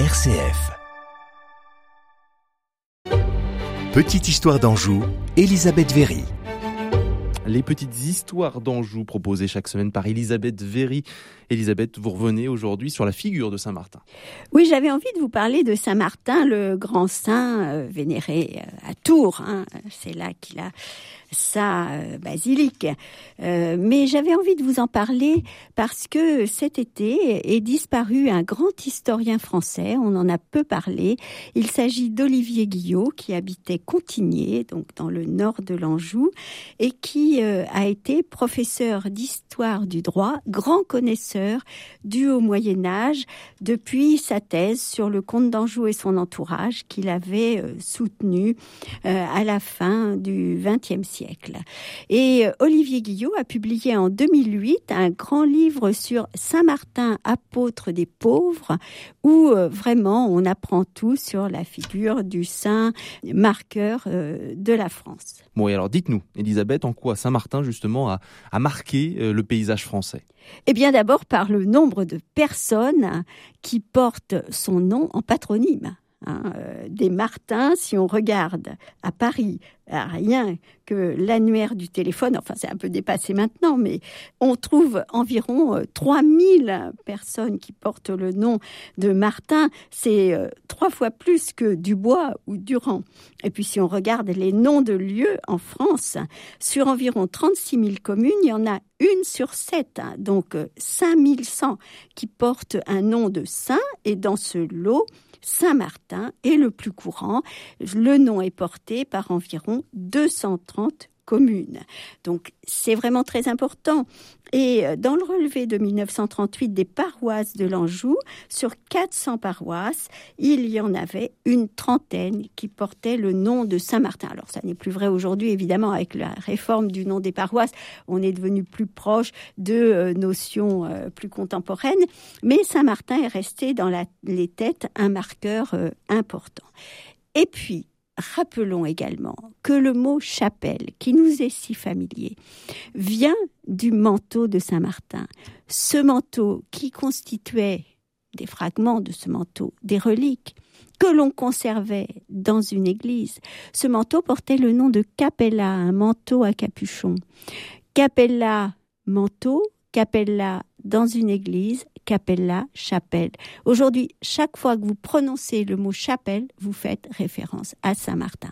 RCF. Petite histoire d'Anjou, Elisabeth Véry. Les petites histoires d'Anjou proposées chaque semaine par Elisabeth Véry. Elisabeth, vous revenez aujourd'hui sur la figure de Saint-Martin. Oui, j'avais envie de vous parler de Saint-Martin, le grand saint euh, vénéré euh, à Tours. Hein. C'est là qu'il a sa euh, basilique. mais j'avais envie de vous en parler parce que cet été est disparu un grand historien français. On en a peu parlé. Il s'agit d'Olivier Guillot qui habitait Contigné, donc dans le nord de l'Anjou, et qui a été professeur d'histoire du droit, grand connaisseur du Haut Moyen Âge depuis sa thèse sur le comte d'Anjou et son entourage qu'il avait euh, soutenu euh, à la fin du XXe siècle. Et euh, Olivier Guillot a publié en 2008 un grand livre sur Saint-Martin, apôtre des pauvres, où vraiment on apprend tout sur la figure du saint marqueur de la France. Bon, et alors dites-nous, Elisabeth, en quoi Saint-Martin justement a, marqué le paysage français Eh bien d'abord par le nombre de personnes qui portent son nom en patronyme. Hein, euh, des Martins, si on regarde à Paris, rien que l'annuaire du téléphone, enfin c'est un peu dépassé maintenant, mais on trouve environ 3000 euh, personnes qui portent le nom de Martin. C'est euh, trois fois plus que Dubois ou Durand. Et puis si on regarde les noms de lieux en France, sur environ 36 000 communes, il y en a une sur sept, donc 5100 qui portent un nom de saint. Et dans ce lot, Saint-Martin est le plus courant. Le nom est porté par environ 230 communes. Donc c'est vraiment très important. Et euh, dans le relevé de 1938 des paroisses de l'Anjou, sur 400 paroisses, il y en avait une trentaine qui portaient le nom de Saint-Martin. Alors ça n'est plus vrai aujourd'hui, évidemment, avec la réforme du nom des paroisses, on est devenu plus proche de euh, notions euh, plus contemporaines, mais Saint-Martin est resté dans les têtes un marqueur important. Et puis, Rappelons également que le mot chapelle, qui nous est si familier, vient du manteau de Saint-Martin. Ce manteau qui constituait des fragments de ce manteau, des reliques que l'on conservait dans une église. Ce manteau portait le nom de capella, un manteau à capuchon. Capella, manteau, capella dans une église, capella, chapelle. Aujourd'hui, chaque fois que vous prononcez le mot chapelle, vous faites référence à Saint-Martin.